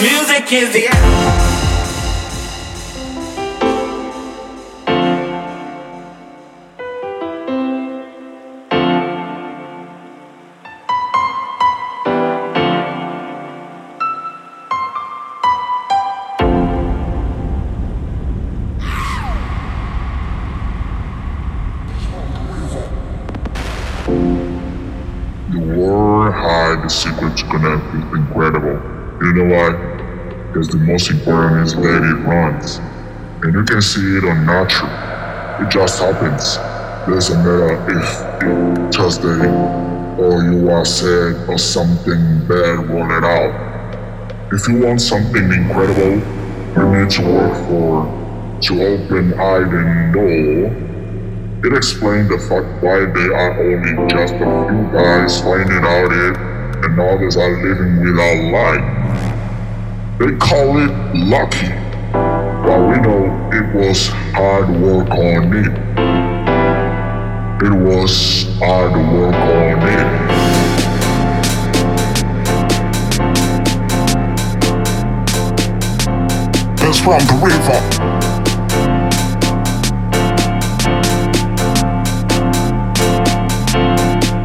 Music is the the The most important is that it runs. And you can see it on natural. It just happens. Doesn't matter if you Tuesday or you are sad or something bad it out. If you want something incredible, you need to work for to open hiding door. It explains the fact why they are only just a few guys finding out it and others are living without light. They call it lucky, but we know it was hard work on it. It was hard work on it. It's from the river.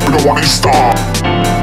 We don't want to stop.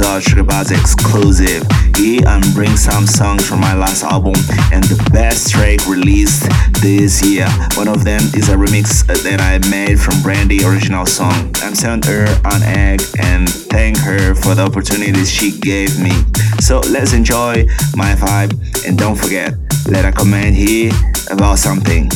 episode Sugar exclusive. Here I'm bring some songs from my last album and the best track released this year. One of them is a remix that I made from Brandy original song. I'm sent her on egg and thank her for the opportunities she gave me. So let's enjoy my vibe and don't forget, let a comment here about something.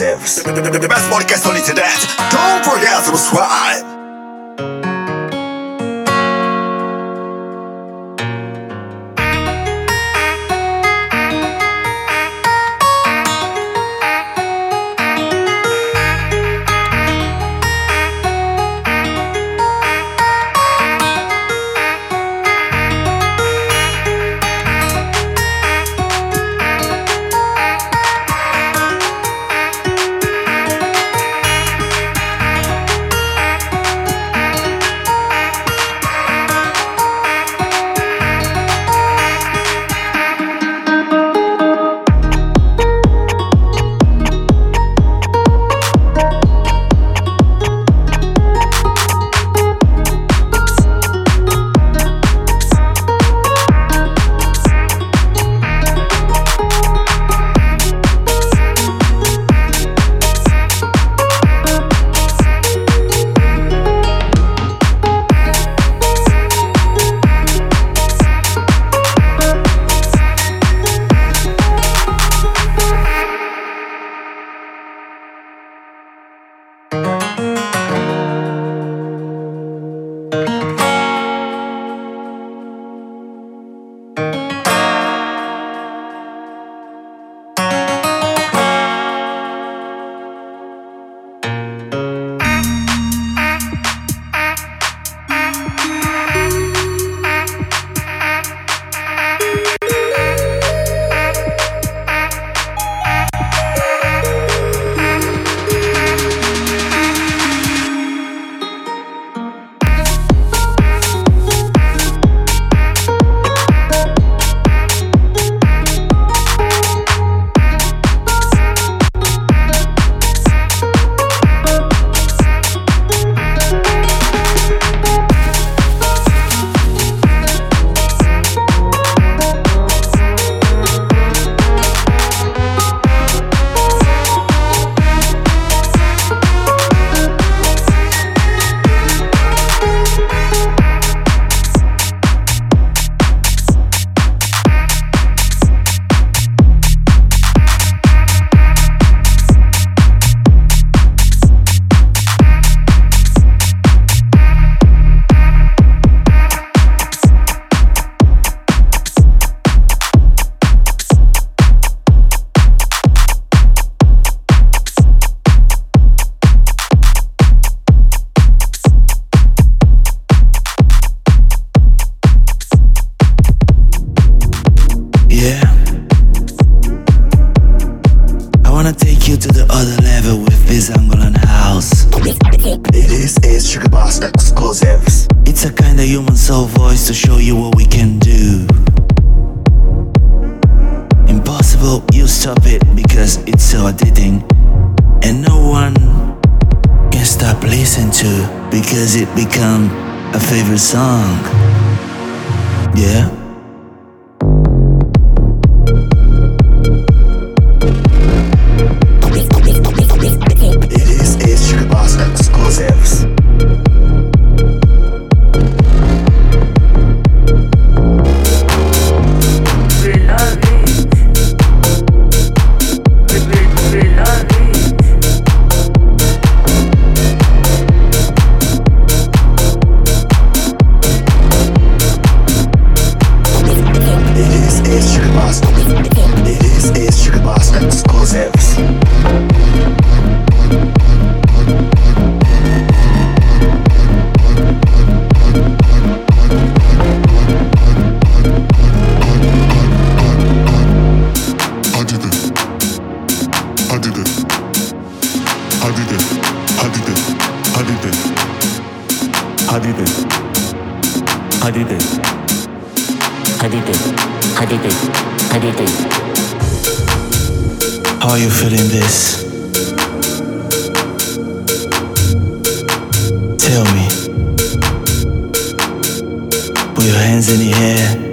Exclusives. The, best podcast on internet. Don't forget to subscribe. you stop it because it's so addicting and no one can stop listening to because it become a favorite song. Yeah. hands in the air.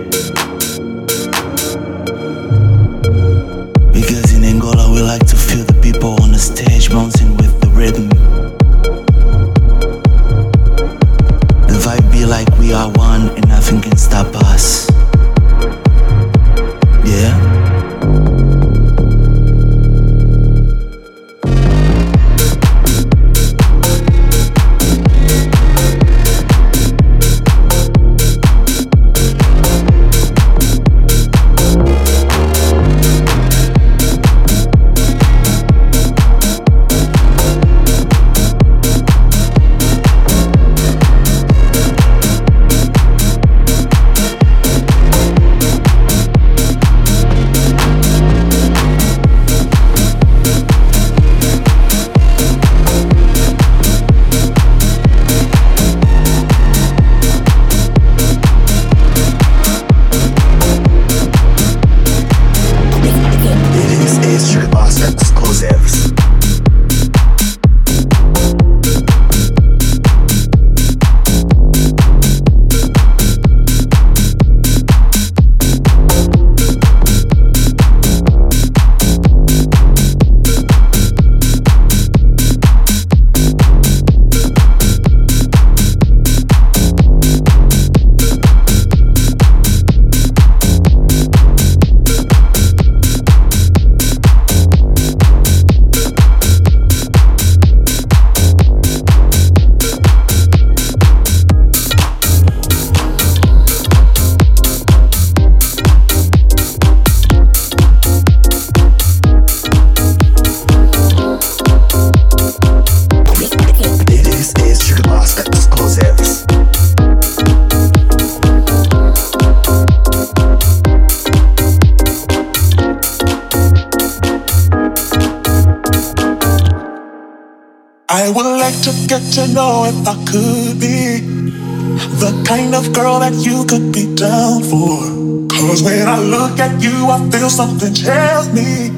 You, I feel something tells me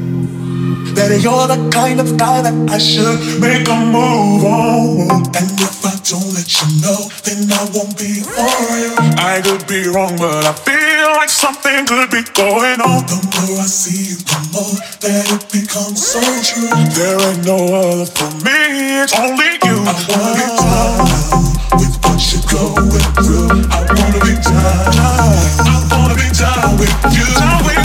that you're the kind of guy that I should make a move on. And if I don't let you know, then I won't be for you. I could be wrong, but I feel like something could be going on. The more I see you, the more that it becomes so true. There ain't no other for me, it's only you. I wanna be with what going through. I wanna be down. I wanna be. Down with you.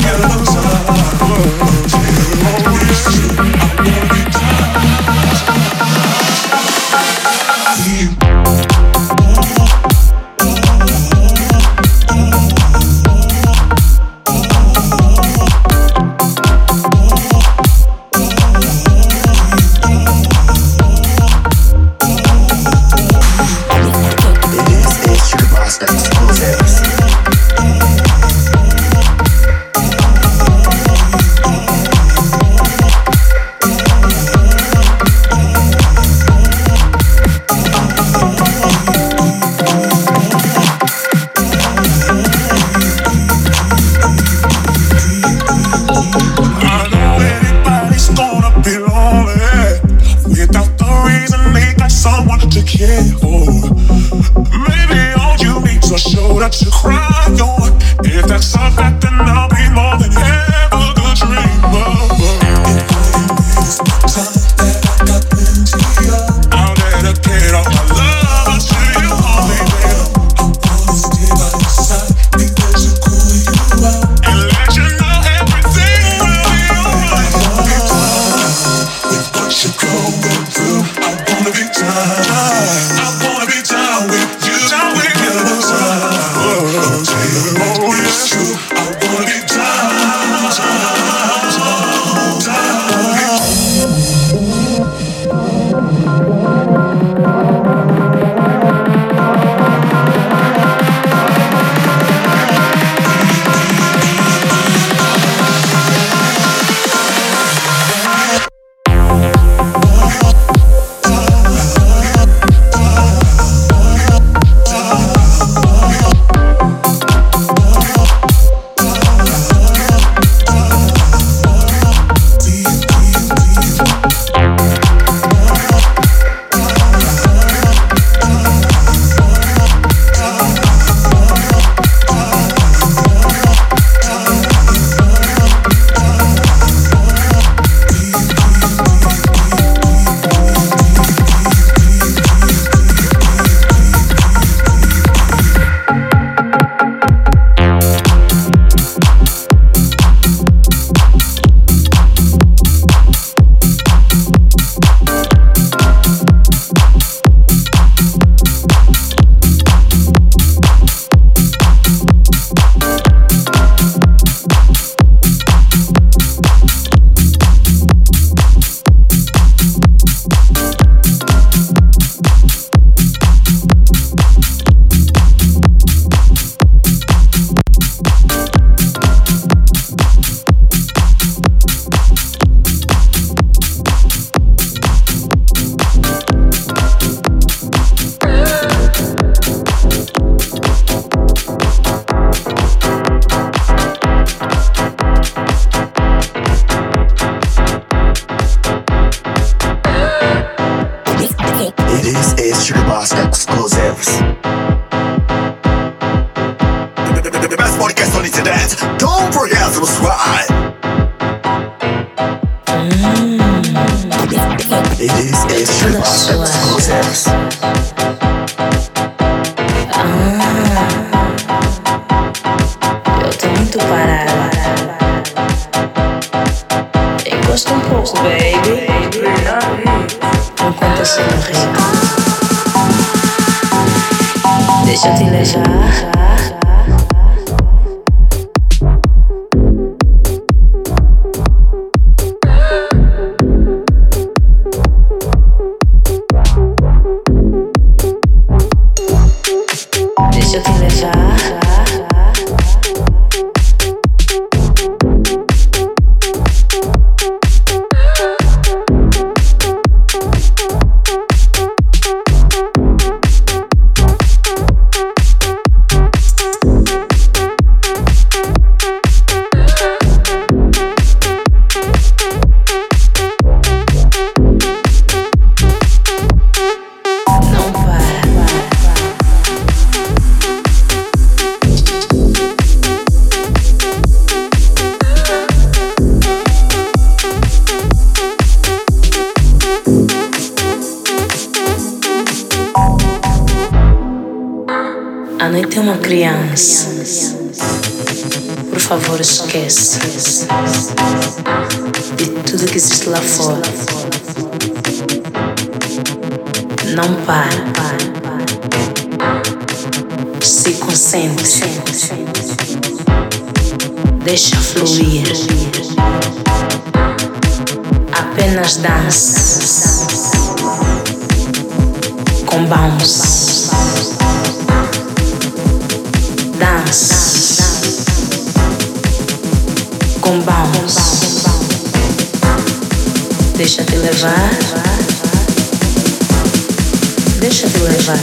Ah. Eu tô muito parada. Encosta um pouco, baby. Enquanto eu sou. Deixa eu te beijar. A noite é uma criança. Por favor, esquece de tudo que existe lá fora. Não para. Se concentre. Deixa fluir. Apenas dança. Com bounce. bombados. Deixa-te levar. Deixa-te levar.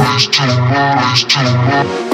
Too much, too much, too much.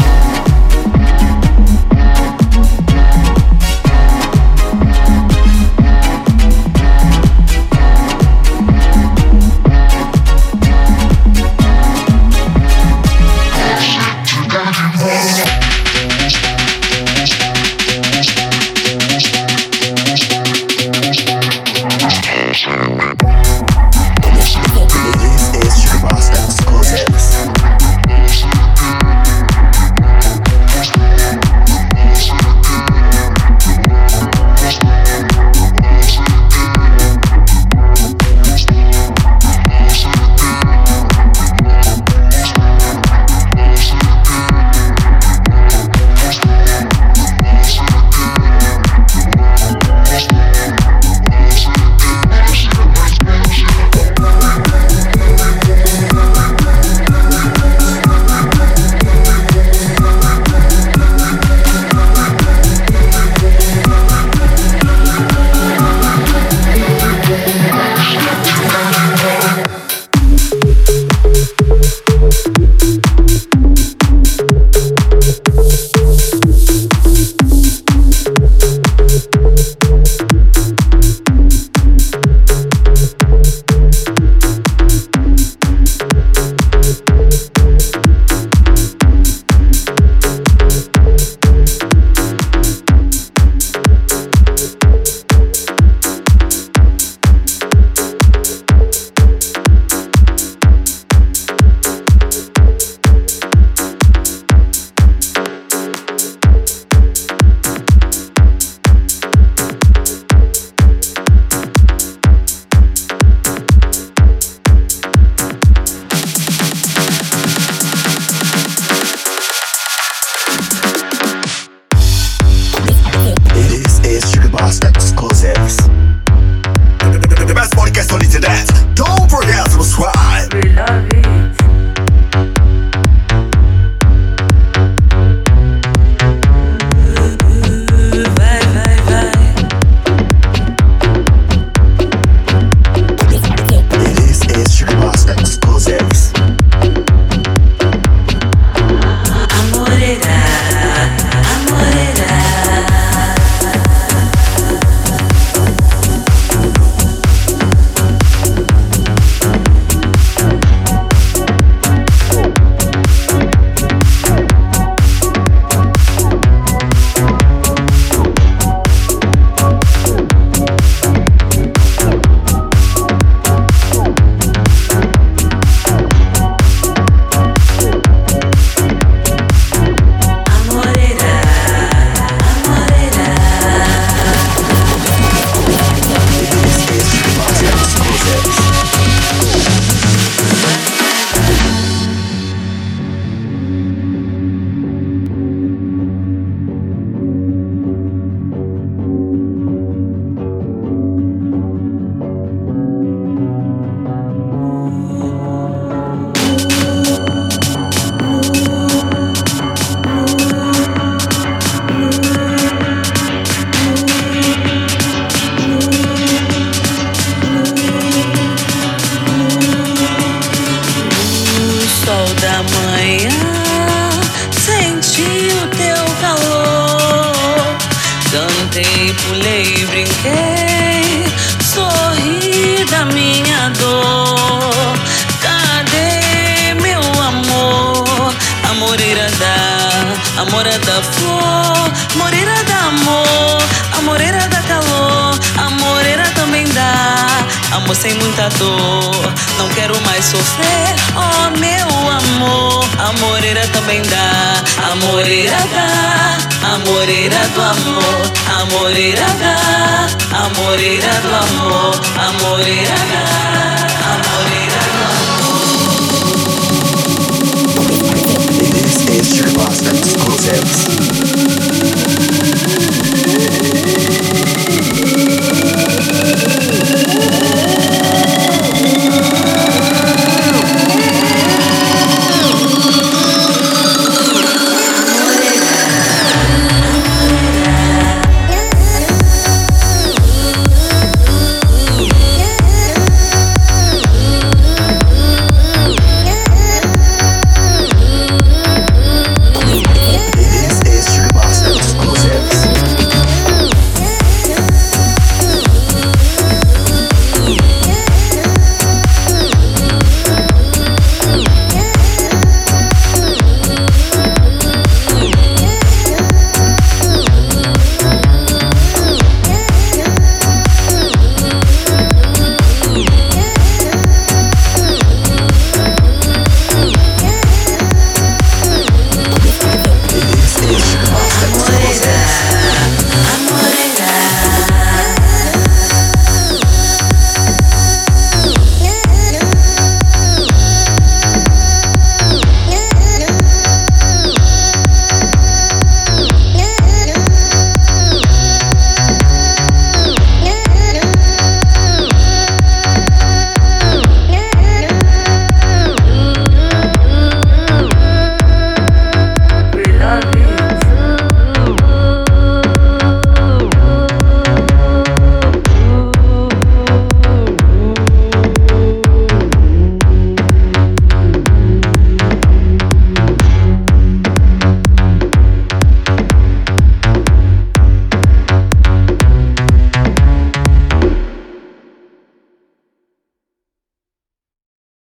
Da minha dor. Cadê meu amor? Amoreira da, amora da flor, moreira da amor, amoreira da Amor sem muita dor, não quero mais sofrer. Oh meu amor, amoreira também dá. Amoreira dá, amoreira do amor, amoreira dá, amoreira do amor, amoreira dá, amoreira do amor. This is Shirlast exclusives.